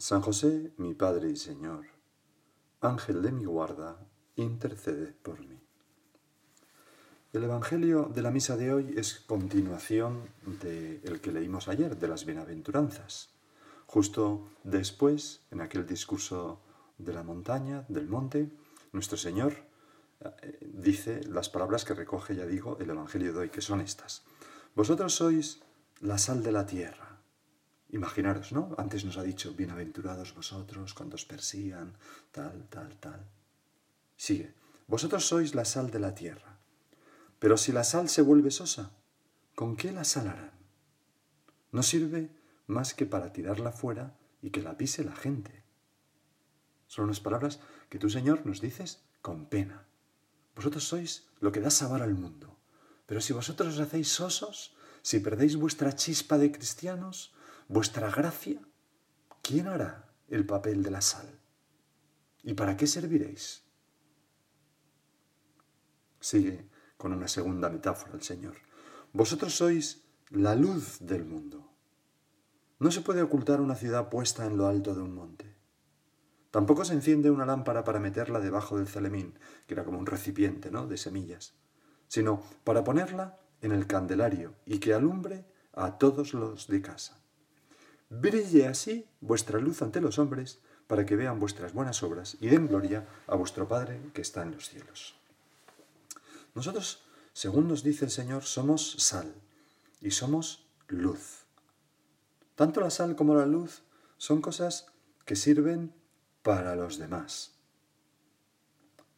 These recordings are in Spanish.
San José, mi Padre y Señor, Ángel de mi guarda, intercede por mí. El Evangelio de la misa de hoy es continuación del que leímos ayer, de las bienaventuranzas. Justo después, en aquel discurso de la montaña, del monte, nuestro Señor eh, dice las palabras que recoge, ya digo, el Evangelio de hoy, que son estas. Vosotros sois la sal de la tierra. Imaginaros, ¿no? Antes nos ha dicho, bienaventurados vosotros cuando os persían, tal, tal, tal. Sigue, vosotros sois la sal de la tierra. Pero si la sal se vuelve sosa, ¿con qué la salarán? No sirve más que para tirarla fuera y que la pise la gente. Son unas palabras que tú, Señor, nos dices con pena. Vosotros sois lo que da sabor al mundo. Pero si vosotros os hacéis sosos, si perdéis vuestra chispa de cristianos, vuestra gracia, ¿quién hará el papel de la sal? ¿Y para qué serviréis? Sigue con una segunda metáfora el Señor. Vosotros sois la luz del mundo. No se puede ocultar una ciudad puesta en lo alto de un monte. Tampoco se enciende una lámpara para meterla debajo del celemín, que era como un recipiente, ¿no? de semillas, sino para ponerla en el candelario y que alumbre a todos los de casa. Brille así vuestra luz ante los hombres, para que vean vuestras buenas obras y den gloria a vuestro Padre que está en los cielos. Nosotros, según nos dice el Señor, somos sal y somos luz. Tanto la sal como la luz son cosas que sirven para los demás.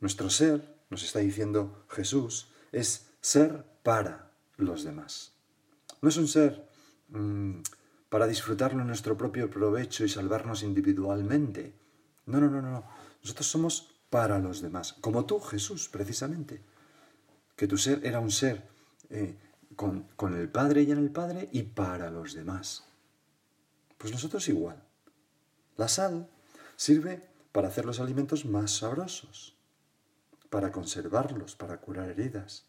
Nuestro ser, nos está diciendo Jesús, es ser para los demás. No es un ser mm, para disfrutarlo en nuestro propio provecho y salvarnos individualmente. No, no, no, no. Nosotros somos para los demás, como tú, Jesús, precisamente. Que tu ser era un ser eh, con, con el Padre y en el Padre y para los demás. Pues nosotros igual. La sal sirve para hacer los alimentos más sabrosos, para conservarlos, para curar heridas.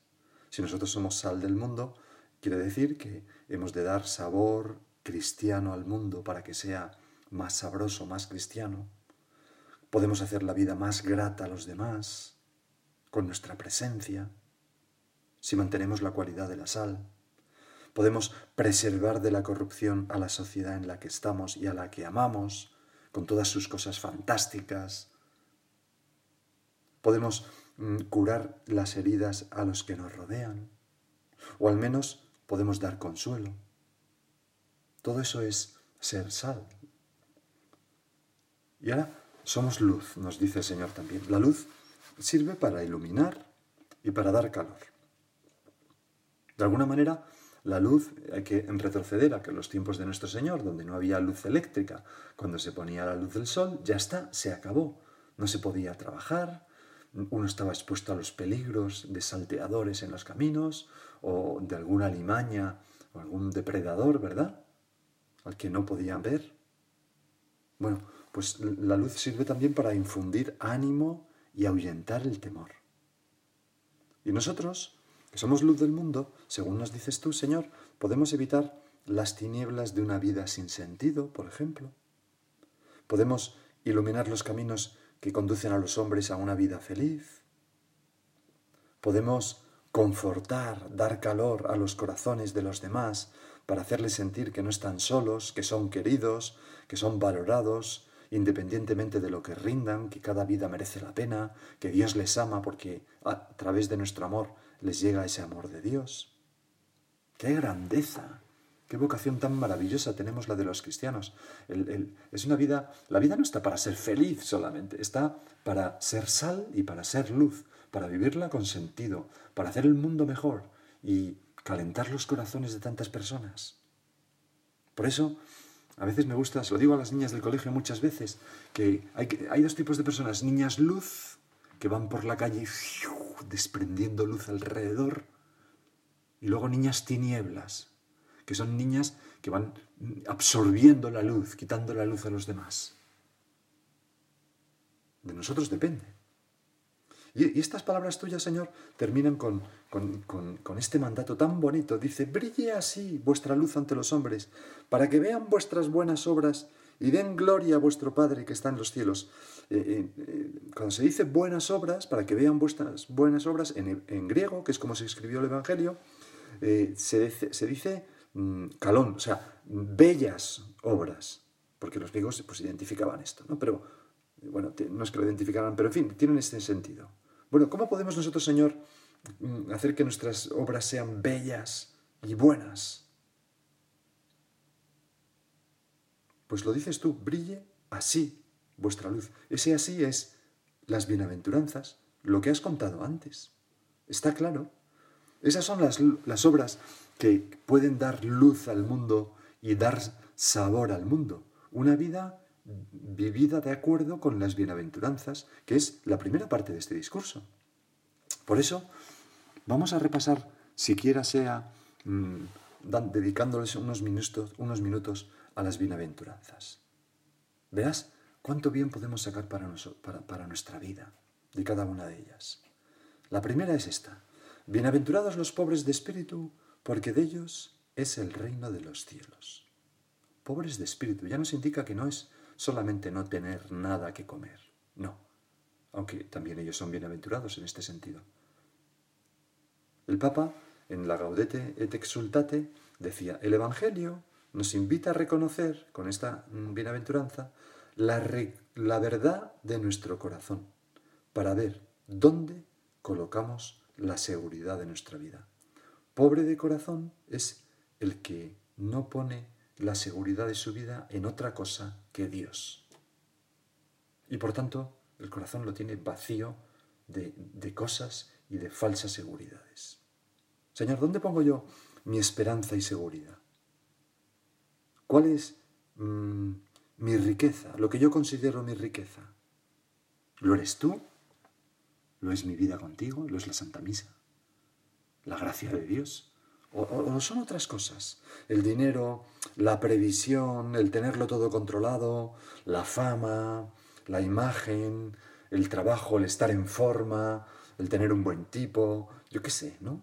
Si nosotros somos sal del mundo, quiere decir que hemos de dar sabor, cristiano al mundo para que sea más sabroso, más cristiano. Podemos hacer la vida más grata a los demás con nuestra presencia, si mantenemos la cualidad de la sal. Podemos preservar de la corrupción a la sociedad en la que estamos y a la que amamos, con todas sus cosas fantásticas. Podemos mm, curar las heridas a los que nos rodean, o al menos podemos dar consuelo. Todo eso es ser sal. Y ahora somos luz, nos dice el Señor también. La luz sirve para iluminar y para dar calor. De alguna manera, la luz hay que retroceder a que los tiempos de nuestro Señor, donde no había luz eléctrica, cuando se ponía la luz del sol, ya está, se acabó. No se podía trabajar, uno estaba expuesto a los peligros de salteadores en los caminos o de alguna alimaña o algún depredador, ¿verdad? Al que no podían ver. Bueno, pues la luz sirve también para infundir ánimo y ahuyentar el temor. Y nosotros, que somos luz del mundo, según nos dices tú, Señor, podemos evitar las tinieblas de una vida sin sentido, por ejemplo. Podemos iluminar los caminos que conducen a los hombres a una vida feliz. Podemos confortar, dar calor a los corazones de los demás para hacerles sentir que no están solos, que son queridos, que son valorados independientemente de lo que rindan, que cada vida merece la pena, que Dios les ama porque a través de nuestro amor les llega ese amor de Dios. ¡Qué grandeza! ¡Qué vocación tan maravillosa tenemos la de los cristianos! es una vida, la vida no está para ser feliz solamente, está para ser sal y para ser luz, para vivirla con sentido, para hacer el mundo mejor y calentar los corazones de tantas personas. Por eso, a veces me gusta, se lo digo a las niñas del colegio muchas veces, que hay, hay dos tipos de personas, niñas luz, que van por la calle desprendiendo luz alrededor, y luego niñas tinieblas, que son niñas que van absorbiendo la luz, quitando la luz a los demás. De nosotros depende. Y, estas palabras tuyas, Señor, terminan con, con, este mandato tan bonito. Dice, brille así vuestra luz ante los hombres, para que vean vuestras buenas obras y den gloria a vuestro Padre que está en los cielos. Eh, eh, eh, cuando se dice buenas obras, para que vean vuestras buenas obras, en, griego, que es como se escribió el Evangelio, se, se, dice mm, calón, o sea, bellas obras, porque los griegos pues identificaban esto, ¿no? Pero, bueno, no es que lo identificaran, pero en fin, tienen este sentido. Bueno, ¿cómo podemos nosotros, Señor, mm, hacer que nuestras obras sean bellas y buenas? Pues lo dices tú, brille así vuestra luz. Ese así es las bienaventuranzas, lo que has contado antes. Está claro. Esas son las, las obras que pueden dar luz al mundo y dar sabor al mundo. Una vida vivida de acuerdo con las bienaventuranzas, que es la primera parte de este discurso. Por eso, vamos a repasar, siquiera sea mm, dedicándoles unos minutos, unos minutos a las bienaventuranzas. Verás cuánto bien podemos sacar para, para, para nuestra vida de cada una de ellas. La primera es esta. Bienaventurados los pobres de espíritu, porque de ellos es el reino de los cielos. Pobres de espíritu ya nos indica que no es solamente no tener nada que comer. No, aunque también ellos son bienaventurados en este sentido. El Papa, en la Gaudete et Exultate, decía, el Evangelio nos invita a reconocer, con esta bienaventuranza, la, la verdad de nuestro corazón, para ver dónde colocamos la seguridad de nuestra vida. Pobre de corazón es el que no pone la seguridad de su vida en otra cosa que Dios. Y por tanto, el corazón lo tiene vacío de, cosas y de falsas seguridades. Señor, ¿dónde pongo yo mi esperanza y seguridad? ¿Cuál es mm, mi riqueza, lo que yo considero mi riqueza? ¿Lo eres tú? ¿Lo es mi vida contigo? ¿Lo es la Santa Misa? ¿La gracia de Dios? O, son otras cosas. El dinero, la previsión, el tenerlo todo controlado, la fama, la imagen, el trabajo, el estar en forma, el tener un buen tipo, yo qué sé, ¿no?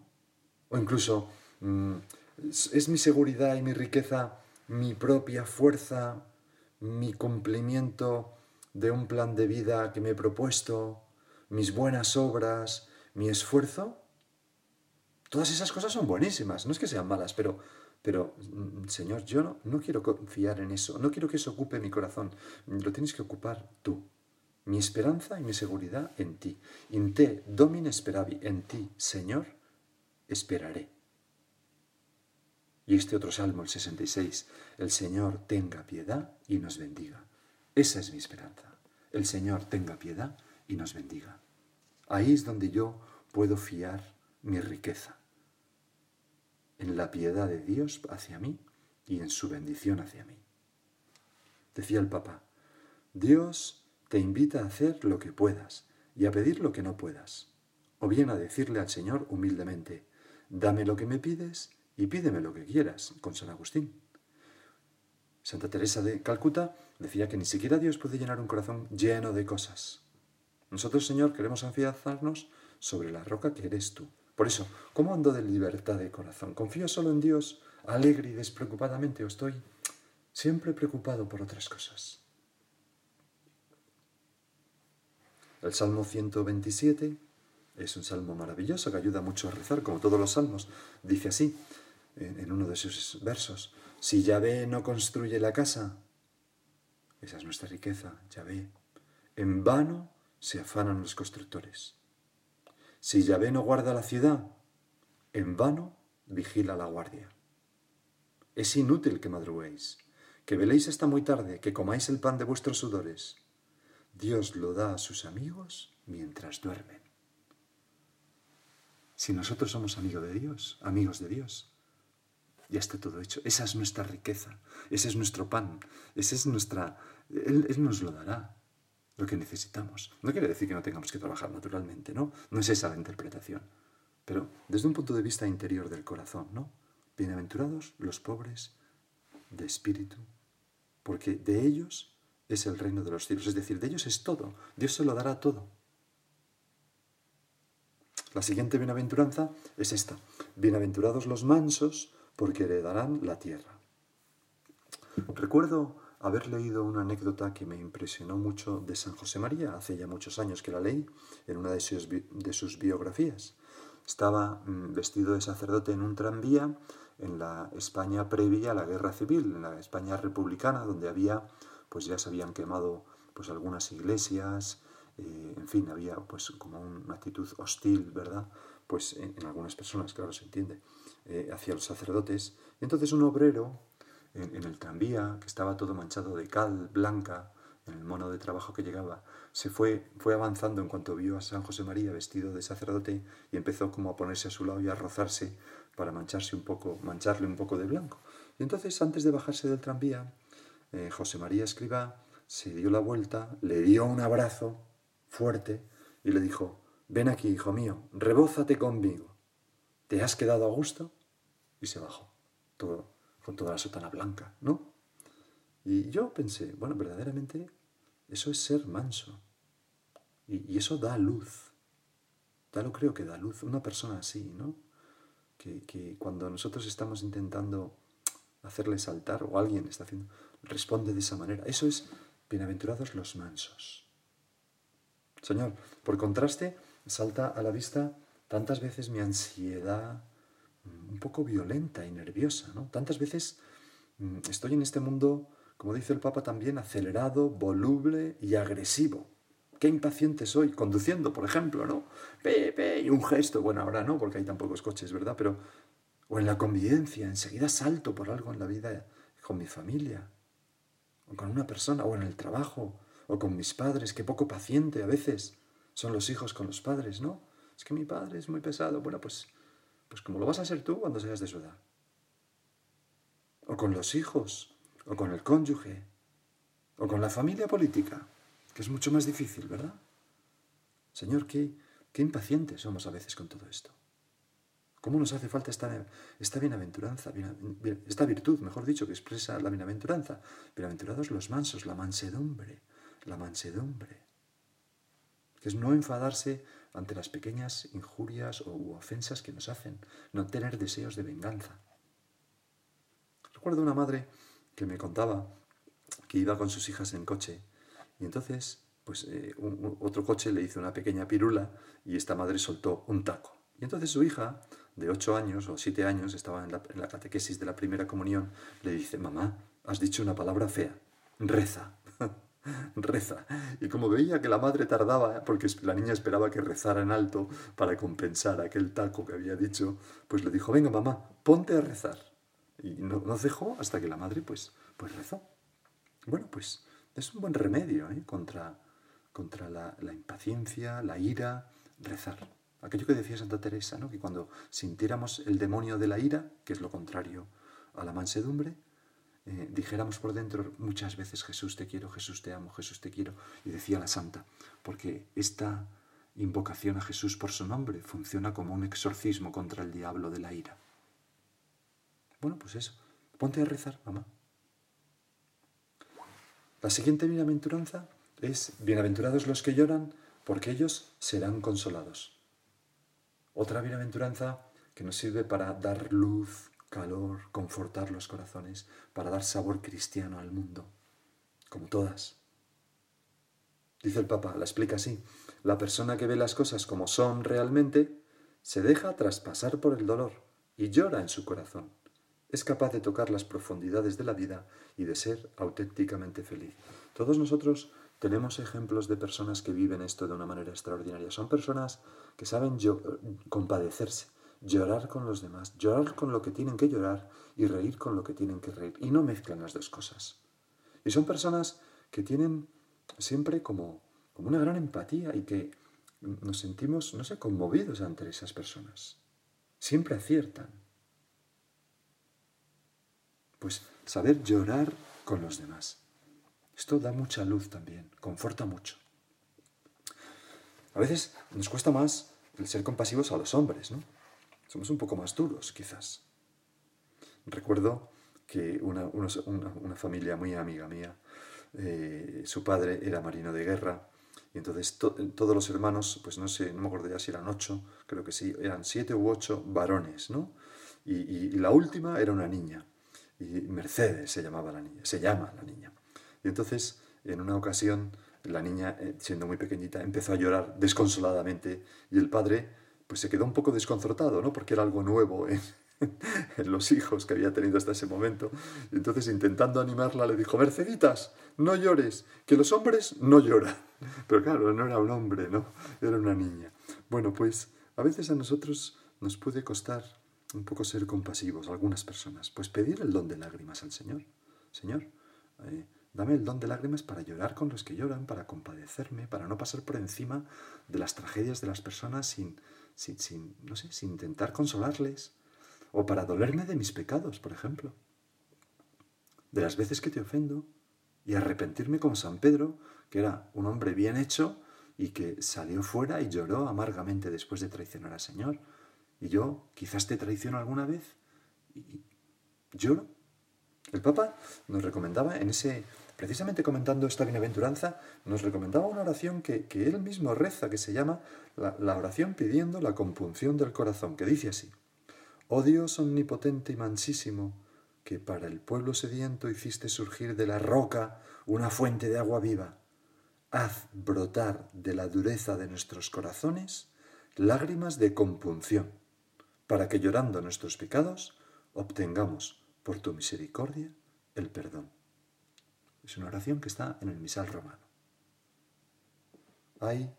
O incluso, mm, ¿es mi seguridad y mi riqueza mi propia fuerza, mi cumplimiento de un plan de vida que me he propuesto, mis buenas obras, mi esfuerzo? Todas esas cosas son buenísimas, no es que sean malas, pero, pero mm, Señor, yo no, no quiero confiar en eso, no quiero que eso ocupe mi corazón, lo tienes que ocupar tú. Mi esperanza y mi seguridad en ti. In te domine speravi, en ti, Señor, esperaré. Y este otro salmo, el 66, el Señor tenga piedad y nos bendiga. Esa es mi esperanza. El Señor tenga piedad y nos bendiga. Ahí es donde yo puedo fiar mi riqueza en la piedad de Dios hacia mí y en su bendición hacia mí. Decía el Papa, Dios te invita a hacer lo que puedas y a pedir lo que no puedas, o bien a decirle al Señor humildemente, dame lo que me pides y pídeme lo que quieras, con San Agustín. Santa Teresa de Calcuta decía que ni siquiera Dios puede llenar un corazón lleno de cosas. Nosotros, Señor, queremos afianzarnos sobre la roca que eres tú, por eso, ¿cómo ando de libertad de corazón? ¿Confío solo en Dios, alegre y despreocupadamente, o estoy siempre preocupado por otras cosas? El Salmo 127 es un salmo maravilloso que ayuda mucho a rezar, como todos los salmos. Dice así, en uno de sus versos, si Yahvé no construye la casa, esa es nuestra riqueza, Yahvé. En vano se afanan los constructores. Si Yahvé no guarda la ciudad, en vano vigila la guardia. Es inútil que madruguéis, que veléis hasta muy tarde, que comáis el pan de vuestros sudores. Dios lo da a sus amigos mientras duermen. Si nosotros somos amigos de Dios, amigos de Dios, ya está todo hecho. Esa es nuestra riqueza, ese es nuestro pan, ese es nuestra... Él nos lo dará, lo que necesitamos. No quiere decir que no tengamos que trabajar naturalmente, ¿no? No es esa la interpretación. Pero desde un punto de vista interior del corazón, ¿no? Bienaventurados los pobres de espíritu, porque de ellos es el reino de los cielos, es decir, de ellos es todo, Dios se lo dará todo. La siguiente bienaventuranza es esta, bienaventurados los mansos, porque heredarán la tierra. Recuerdo haber leído una anécdota que me impresionó mucho de San José María, hace ya muchos años que la leí, en una de sus, de sus biografías. Estaba mm, vestido de sacerdote en un tranvía en la España previa a la guerra civil, en la España republicana, donde había, pues ya se habían quemado pues algunas iglesias, eh, en fin, había pues como una actitud hostil, ¿verdad? Pues en, algunas personas, claro, se entiende, eh, hacia los sacerdotes. Entonces un obrero en, el tranvía, que estaba todo manchado de cal blanca, en el mono de trabajo que llegaba, se fue, fue avanzando en cuanto vio a San José María vestido de sacerdote y empezó como a ponerse a su lado y a rozarse para mancharse un poco, mancharle un poco de blanco. Y entonces, antes de bajarse del tranvía, eh, José María Escribá se dio la vuelta, le dio un abrazo fuerte y le dijo, ven aquí, hijo mío, rebózate conmigo. ¿Te has quedado a gusto? Y se bajó, todo, con toda la sotana blanca, ¿no? Y yo pensé, bueno, verdaderamente eso es ser manso. Y, eso da luz. Ya lo creo que da luz. Una persona así, ¿no? que, cuando nosotros estamos intentando hacerle saltar o alguien está haciendo, responde de esa manera. Eso es bienaventurados los mansos. Señor, por contraste, salta a la vista tantas veces mi ansiedad un poco violenta y nerviosa, ¿no? Tantas veces mm, estoy en este mundo, como dice el Papa también, acelerado, voluble y agresivo qué impaciente soy, conduciendo, por ejemplo, ¿no? Pe, y un gesto, bueno, ahora no, porque hay tan pocos coches, ¿verdad? Pero, o en la convivencia, enseguida salto por algo en la vida con mi familia, o con una persona, o en el trabajo, o con mis padres, qué poco paciente a veces son los hijos con los padres, ¿no? Es que mi padre es muy pesado, bueno, pues, pues como lo vas a ser tú cuando seas de su edad. O con los hijos, o con el cónyuge, o con la familia política que es mucho más difícil, ¿verdad? Señor, qué, qué impacientes somos a veces con todo esto. ¿Cómo nos hace falta esta, esta bienaventuranza, esta virtud, mejor dicho, que expresa la bienaventuranza? Bienaventurados los mansos, la mansedumbre, la mansedumbre, que es no enfadarse ante las pequeñas injurias o ofensas que nos hacen, no tener deseos de venganza. Recuerdo una madre que me contaba que iba con sus hijas en coche y entonces, pues eh, otro coche le hizo una pequeña pirula y esta madre soltó un taco. Y entonces su hija, de ocho años o siete años, estaba en la catequesis de la primera comunión, le dice, mamá, has dicho una palabra fea, reza. reza. Y como veía que la madre tardaba, porque la niña esperaba que rezara en alto para compensar aquel taco que había dicho, pues le dijo, venga mamá, ponte a rezar. Y no, nos dejó hasta que la madre pues, pues rezó. Bueno, pues es un buen remedio ¿eh? contra, contra la, impaciencia, la ira, rezar. Aquello que decía Santa Teresa, ¿no? que cuando sintiéramos el demonio de la ira, que es lo contrario a la mansedumbre, eh, dijéramos por dentro muchas veces Jesús te quiero, Jesús te amo, Jesús te quiero. Y decía la Santa, porque esta invocación a Jesús por su nombre funciona como un exorcismo contra el diablo de la ira. Bueno, pues eso. Ponte a rezar, mamá. La siguiente bienaventuranza es, bienaventurados los que lloran, porque ellos serán consolados. Otra bienaventuranza que nos sirve para dar luz, calor, confortar los corazones, para dar sabor cristiano al mundo, como todas. Dice el Papa, la explica así, la persona que ve las cosas como son realmente, se deja traspasar por el dolor y llora en su corazón, es capaz de tocar las profundidades de la vida y de ser auténticamente feliz. Todos nosotros tenemos ejemplos de personas que viven esto de una manera extraordinaria. Son personas que saben compadecerse, llorar con los demás, llorar con lo que tienen que llorar y reír con lo que tienen que reír. Y no mezclan las dos cosas. Y son personas que tienen siempre como, como una gran empatía y que nos sentimos, no sé, conmovidos ante esas personas. Siempre aciertan pues saber llorar con los demás. Esto da mucha luz también, conforta mucho. A veces nos cuesta más el ser compasivos a los hombres, ¿no? Somos un poco más duros, quizás. Recuerdo que una, familia muy amiga mía, eh, su padre era marino de guerra, y entonces todos los hermanos, pues no sé, no me acuerdo ya si eran ocho, creo que sí, eran siete u ocho varones, ¿no? y la última era una niña y Mercedes se llamaba la niña, se llama la niña. Y entonces, en una ocasión, la niña, eh, siendo muy pequeñita, empezó a llorar desconsoladamente y el padre pues se quedó un poco desconcertado, ¿no? Porque era algo nuevo en, en los hijos que había tenido hasta ese momento. Y entonces, intentando animarla, le dijo, Merceditas, no llores, que los hombres no lloran. Pero claro, no era un hombre, ¿no? Era una niña. Bueno, pues a veces a nosotros nos puede costar un poco ser compasivos, algunas personas, pues pedir el don de lágrimas al Señor. Señor, eh, dame el don de lágrimas para llorar con los que lloran, para compadecerme, para no pasar por encima de las tragedias de las personas sin, sin, sin, no sé, sin intentar consolarles, o para dolerme de mis pecados, por ejemplo, de las veces que te ofendo, y arrepentirme como San Pedro, que era un hombre bien hecho y que salió fuera y lloró amargamente después de traicionar al Señor y yo quizás te traiciono alguna vez y lloro. El Papa nos recomendaba en ese, precisamente comentando esta bienaventuranza, nos recomendaba una oración que, él mismo reza, que se llama la, la oración pidiendo la compunción del corazón, que dice así, Oh Dios omnipotente y mansísimo, que para el pueblo sediento hiciste surgir de la roca una fuente de agua viva, haz brotar de la dureza de nuestros corazones lágrimas de compunción para que llorando nuestros pecados obtengamos por tu misericordia el perdón. Es una oración que está en el misal romano. Hay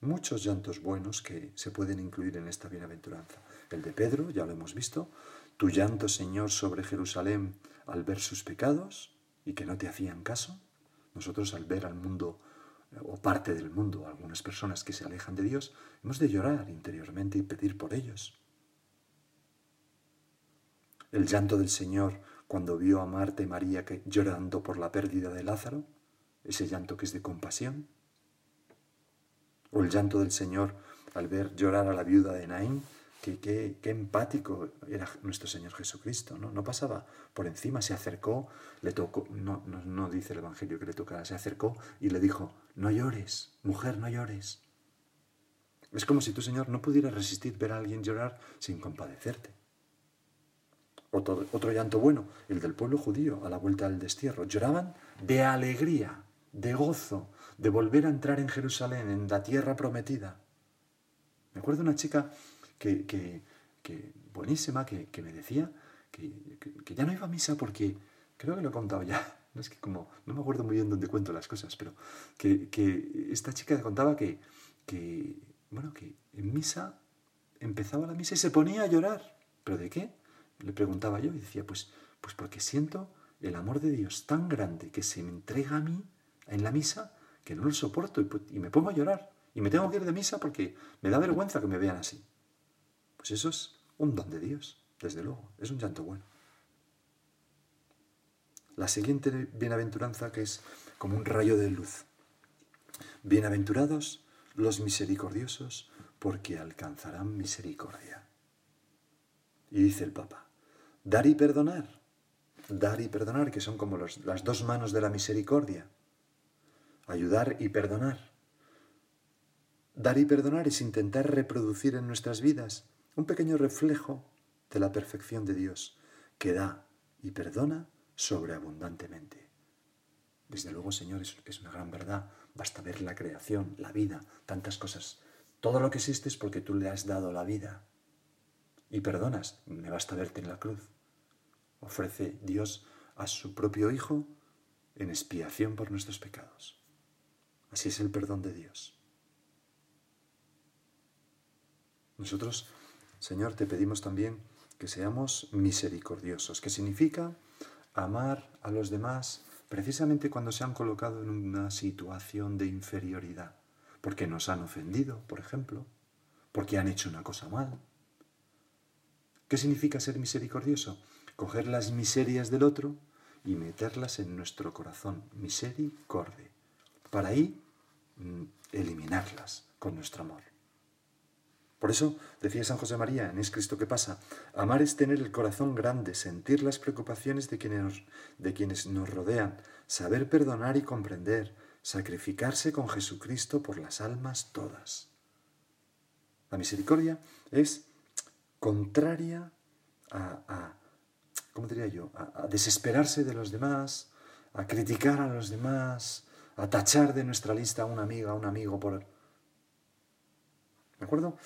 muchos llantos buenos que se pueden incluir en esta bienaventuranza. El de Pedro, ya lo hemos visto, tu llanto, Señor, sobre Jerusalén al ver sus pecados y que no te hacían caso. Nosotros al ver al mundo o parte del mundo, algunas personas que se alejan de Dios, hemos de llorar interiormente y pedir por ellos el llanto del Señor cuando vio a Marta y María que, llorando por la pérdida de Lázaro, ese llanto que es de compasión, o el llanto del Señor al ver llorar a la viuda de Naín, que, qué empático era nuestro Señor Jesucristo, ¿no? No pasaba por encima, se acercó, le tocó, no, no, no dice el Evangelio que le tocara, se acercó y le dijo, no llores, mujer, no llores. Es como si tu Señor no pudiera resistir ver a alguien llorar sin compadecerte. Otro, llanto bueno, el del pueblo judío a la vuelta del destierro. Lloraban de alegría, de gozo, de volver a entrar en Jerusalén, en la tierra prometida. Me acuerdo una chica que, que, buenísima, que, me decía que, ya no iba a misa porque, creo que lo he contado ya, no es que como, no me acuerdo muy bien dónde cuento las cosas, pero que, esta chica contaba que, que, bueno, que en misa empezaba la misa y se ponía a llorar. ¿Pero de qué? Le preguntaba yo y decía, pues, pues porque siento el amor de Dios tan grande que se me entrega a mí en la misa que no lo soporto y, me pongo a llorar. Y me tengo que ir de misa porque me da vergüenza que me vean así. Pues eso es un don de Dios, desde luego. Es un llanto bueno. La siguiente bienaventuranza que es como un rayo de luz. Bienaventurados los misericordiosos porque alcanzarán misericordia. Y dice el Papa, Dar y perdonar. Dar y perdonar, que son como las dos manos de la misericordia. Ayudar y perdonar. Dar y perdonar es intentar reproducir en nuestras vidas un pequeño reflejo de la perfección de Dios, que da y perdona sobreabundantemente. Desde luego, Señor, es una gran verdad. Basta ver la creación, la vida, tantas cosas. Todo lo que existe es porque tú le has dado la vida. Y perdonas, me basta verte en la cruz ofrece Dios a su propio Hijo en expiación por nuestros pecados. Así es el perdón de Dios. Nosotros, Señor, te pedimos también que seamos misericordiosos, que significa amar a los demás precisamente cuando se han colocado en una situación de inferioridad, porque nos han ofendido, por ejemplo, porque han hecho una cosa mal. ¿Qué significa ser misericordioso? Coger las miserias del otro y meterlas en nuestro corazón, misericordia, para ahí mm, eliminarlas con nuestro amor. Por eso decía San José María en Es Cristo que pasa, amar es tener el corazón grande, sentir las preocupaciones de quienes, de quienes nos rodean, saber perdonar y comprender, sacrificarse con Jesucristo por las almas todas. La misericordia es contraria a, ¿cómo diría yo?, a desesperarse de los demás, a criticar a los demás, a tachar de nuestra lista a una amiga, a un amigo por me acuerdo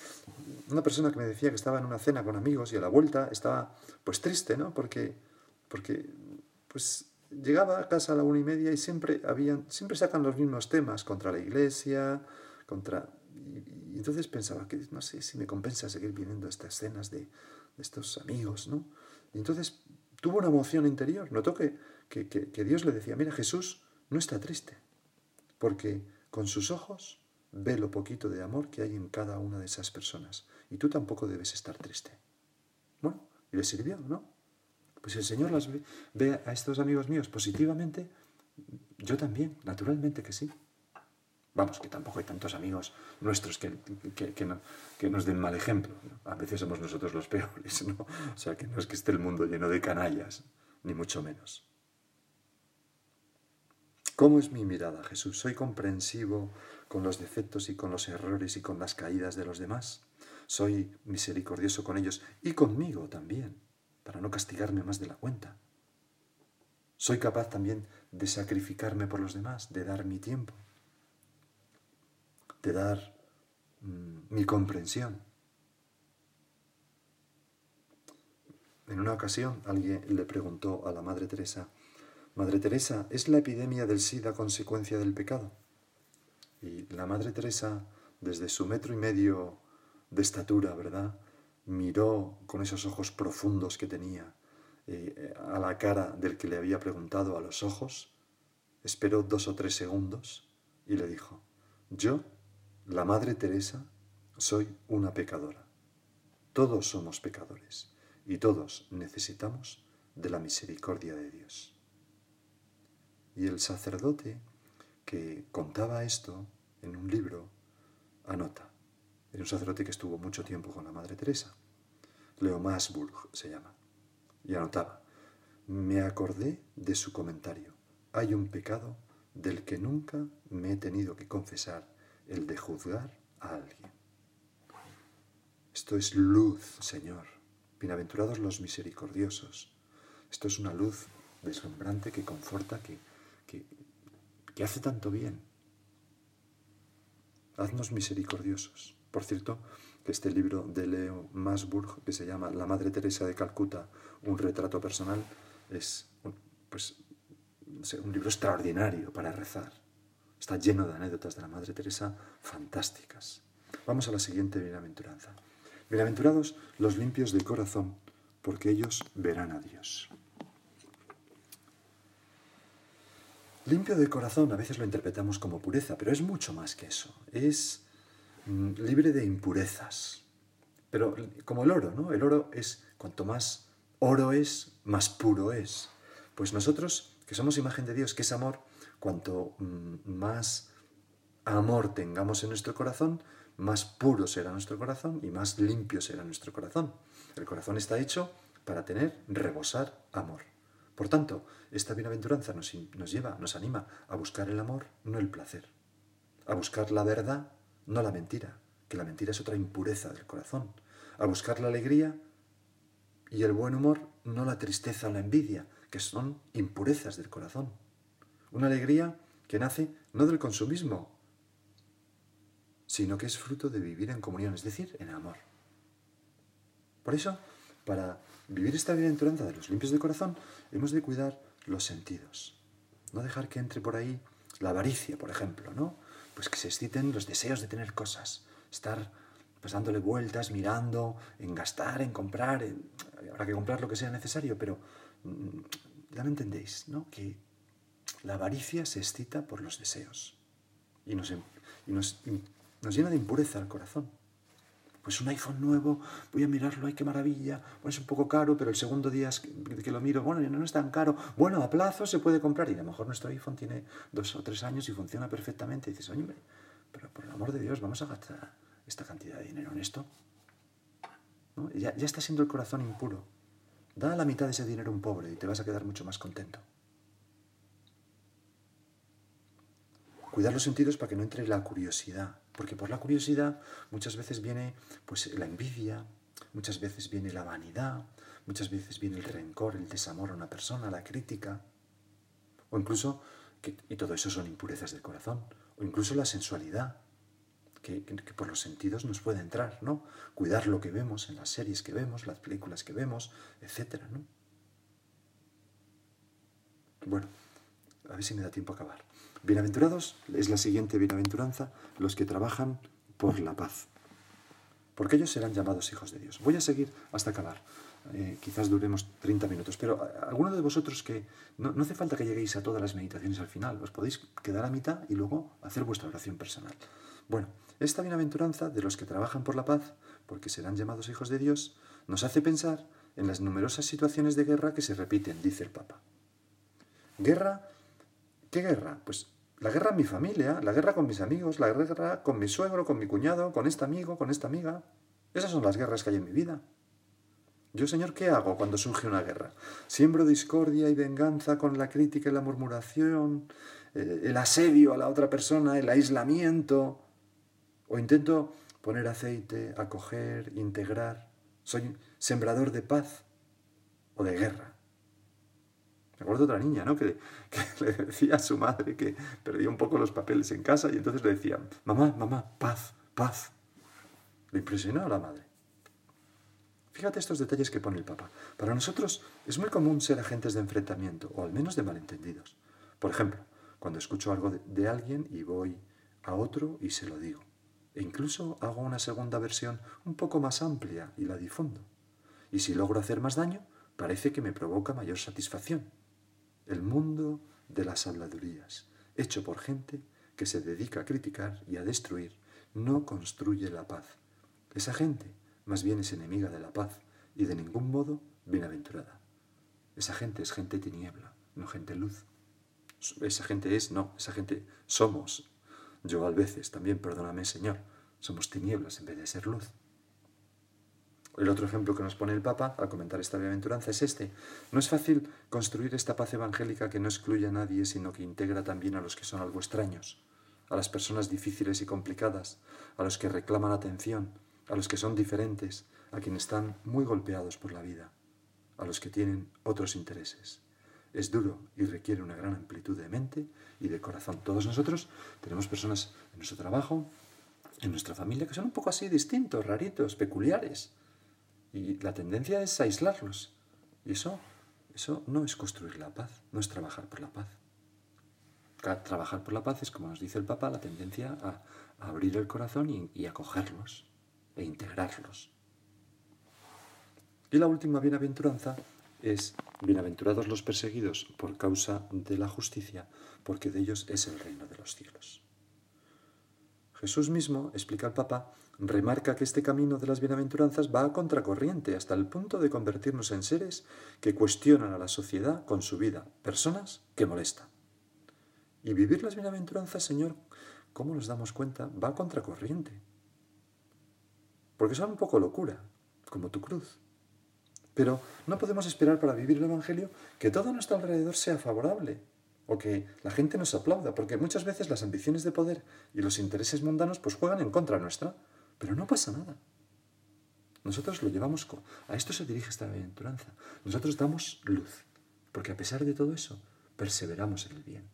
una persona que me decía que estaba en una cena con amigos y a la vuelta estaba pues triste, ¿no? Porque, porque pues llegaba a casa a la una y media y siempre habían, siempre sacan los mismos temas contra la iglesia, contra... Y, entonces pensaba que no sé si me compensa seguir viniendo a estas cenas de, de estos amigos, ¿no? Y entonces tuvo una emoción interior, notó que, que, que Dios le decía, mira, Jesús no está triste, porque con sus ojos Ve lo poquito de amor que hay en cada una de esas personas. Y tú tampoco debes estar triste. Bueno, y le sirvió, ¿no? Pues el Señor las ve, a estos amigos míos positivamente. Yo también, naturalmente que sí. Vamos, que tampoco hay tantos amigos nuestros que, que, nos den mal ejemplo. A veces somos nosotros los peores, ¿no? O sea, que no es que esté el mundo lleno de canallas, ni mucho menos. ¿Cómo es mi mirada, Jesús? ¿Soy comprensivo con los defectos y con los errores y con las caídas de los demás? ¿Soy misericordioso con ellos y conmigo también, para no castigarme más de la cuenta? ¿Soy capaz también de sacrificarme por los demás, de dar mi tiempo, de dar mm, mi comprensión? En una ocasión alguien le preguntó a la Madre Teresa, Madre Teresa, ¿es la epidemia del SIDA consecuencia del pecado? Y la Madre Teresa, desde su metro y medio de estatura, ¿verdad? Miró con esos ojos profundos que tenía eh, a la cara del que le había preguntado a los ojos, esperó dos o tres segundos y le dijo, yo, la Madre Teresa, soy una pecadora. Todos somos pecadores y todos necesitamos de la misericordia de Dios. Y el sacerdote que contaba esto en un libro anota. Era un sacerdote que estuvo mucho tiempo con la Madre Teresa. Leo Masburg se llama. Y anotaba. Me acordé de su comentario. Hay un pecado del que nunca me he tenido que confesar, el de juzgar a alguien. Esto es luz, Señor. Bienaventurados los misericordiosos. Esto es una luz deslumbrante que conforta, que que, hace tanto bien. Haznos misericordiosos. Por cierto, que este libro de Leo Masburg, que se llama La Madre Teresa de Calcuta, un retrato personal, es un, pues, un libro extraordinario para rezar. Está lleno de anécdotas de la Madre Teresa fantásticas. Vamos a la siguiente bienaventuranza. Bienaventurados los limpios de corazón, porque ellos verán a Dios. Limpio de corazón a veces lo interpretamos como pureza, pero es mucho más que eso. Es mm, libre de impurezas. Pero como el oro, ¿no? El oro es, cuanto más oro es, más puro es. Pues nosotros, que somos imagen de Dios, que es amor, cuanto mm, más amor tengamos en nuestro corazón, más puro será nuestro corazón y más limpio será nuestro corazón. El corazón está hecho para tener, rebosar amor. Por tanto, esta bienaventuranza nos, lleva, nos anima a buscar el amor, no el placer, a buscar la verdad, no la mentira, que la mentira es otra impureza del corazón, a buscar la alegría y el buen humor, no la tristeza o la envidia, que son impurezas del corazón. Una alegría que nace no del consumismo, sino que es fruto de vivir en comunión, es decir, en amor. Por eso, para vivir esta bienaventuranza de los limpios de corazón, hemos de cuidar los sentidos. No dejar que entre por ahí la avaricia, por ejemplo, ¿no? Pues que se exciten los deseos de tener cosas, estar pues dándole vueltas, mirando, en gastar, en comprar, habrá que comprar lo que sea necesario, pero mm, ya me entendéis, ¿no? Que la avaricia se excita por los deseos y nos, em, nos, llena de impureza el corazón. Pues un iPhone nuevo, voy a mirarlo, ay, qué maravilla. Bueno, es un poco caro, pero el segundo día que lo miro, bueno, no es tan caro. Bueno, a plazo se puede comprar y a lo mejor nuestro iPhone tiene dos o tres años y funciona perfectamente. Y dices, oye, pero por el amor de Dios, vamos a gastar esta cantidad de dinero en esto. Ya, ya está siendo el corazón impuro. Da la mitad de ese dinero a un pobre y te vas a quedar mucho más contento. Cuidar los sentidos para que no entre la curiosidad, porque por la curiosidad muchas veces viene pues, la envidia, muchas veces viene la vanidad, muchas veces viene el rencor, el desamor a una persona, la crítica, o incluso, y todo eso son impurezas del corazón, o incluso la sensualidad, que, que, por los sentidos nos puede entrar, ¿no? Cuidar lo que vemos en las series que vemos, las películas que vemos, etc. ¿no? Bueno, a ver si me da tiempo a acabar. Bienaventurados es la siguiente bienaventuranza, los que trabajan por la paz, porque ellos serán llamados hijos de Dios. Voy a seguir hasta acabar. Eh, quizás duremos 30 minutos, pero alguno de vosotros que no, no hace falta que lleguéis a todas las meditaciones al final, os podéis quedar a mitad y luego hacer vuestra oración personal. Bueno, esta bienaventuranza de los que trabajan por la paz, porque serán llamados hijos de Dios, nos hace pensar en las numerosas situaciones de guerra que se repiten, dice el Papa. Guerra ¿Qué guerra? Pues la guerra en mi familia, la guerra con mis amigos, la guerra con mi suegro, con mi cuñado, con este amigo, con esta amiga. Esas son las guerras que hay en mi vida. Yo, Señor, ¿qué hago cuando surge una guerra? Siembro discordia y venganza con la crítica y la murmuración, eh, el asedio a la otra persona, el aislamiento, o intento poner aceite, acoger, integrar. Soy sembrador de paz o de guerra. De otra niña, ¿no? Que, le decía a su madre que perdía un poco los papeles en casa y entonces le decía, mamá, mamá, paz, paz. Le impresionó a la madre. Fíjate estos detalles que pone el Papa. Para nosotros es muy común ser agentes de enfrentamiento, o al menos de malentendidos. Por ejemplo, cuando escucho algo de, alguien y voy a otro y se lo digo. E incluso hago una segunda versión un poco más amplia y la difundo. Y si logro hacer más daño, parece que me provoca mayor satisfacción el mundo de las habladurías, hecho por gente que se dedica a criticar y a destruir, no construye la paz. Esa gente más bien es enemiga de la paz y de ningún modo bienaventurada. Esa gente es gente tiniebla, no gente luz. Esa gente es, no, esa gente somos. Yo a veces también, perdóname Señor, somos tinieblas en vez de ser luz. El otro ejemplo que nos pone el Papa al comentar esta bienaventuranza es este. No es fácil construir esta paz evangélica que no excluye a nadie, sino que integra también a los que son algo extraños, a las personas difíciles y complicadas, a los que reclaman atención, a los que son diferentes, a quienes están muy golpeados por la vida, a los que tienen otros intereses. Es duro y requiere una gran amplitud de mente y de corazón. Todos nosotros tenemos personas en nuestro trabajo, en nuestra familia, que son un poco así distintos, raritos, peculiares y la tendencia es aislarlos. Y eso, eso no es construir la paz, no es trabajar por la paz. Trabajar por la paz es, como nos dice el Papa, la tendencia a, abrir el corazón y, y acogerlos e integrarlos. Y la última bienaventuranza es, bienaventurados los perseguidos por causa de la justicia, porque de ellos es el reino de los cielos. Jesús mismo, explica el Papa, remarca que este camino de las bienaventuranzas va a contracorriente hasta el punto de convertirnos en seres que cuestionan a la sociedad con su vida, personas que molestan. Y vivir las bienaventuranzas, Señor, ¿cómo nos damos cuenta? Va a contracorriente. Porque son un poco locura, como tu cruz. Pero no podemos esperar para vivir el Evangelio que todo a nuestro alrededor sea favorable o que la gente nos aplauda, porque muchas veces las ambiciones de poder y los intereses mundanos pues juegan en contra nuestra. Pero no pasa nada. Nosotros lo llevamos, a esto se dirige esta bienaventuranza. Nosotros damos luz, porque a pesar de todo eso, perseveramos en el bien.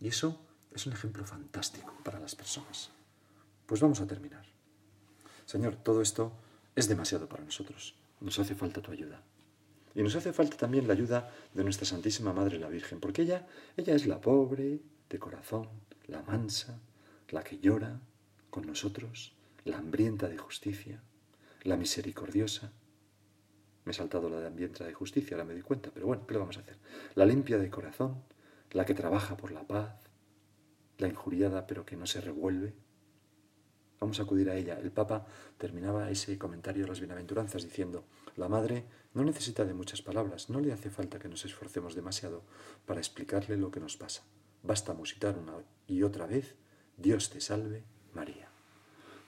Y eso es un ejemplo fantástico para las personas. Pues vamos a terminar. Señor, todo esto es demasiado para nosotros. nos hace falta tu ayuda. Y nos hace falta también la ayuda de nuestra Santísima Madre la Virgen, porque ella, ella es la pobre de corazón, la mansa, la que llora con nosotros, la hambrienta de justicia, la misericordiosa. Me he saltado la de hambrienta de justicia, ahora me di cuenta, pero bueno, ¿qué le vamos a hacer? La limpia de corazón, la que trabaja por la paz, la injuriada pero que no se revuelve. Vamos a acudir a ella. El Papa terminaba ese comentario de las bienaventuranzas diciendo, la Madre no necesita de muchas palabras, no le hace falta que nos esforcemos demasiado para explicarle lo que nos pasa. Basta musitar una y otra vez, Dios te salve, María.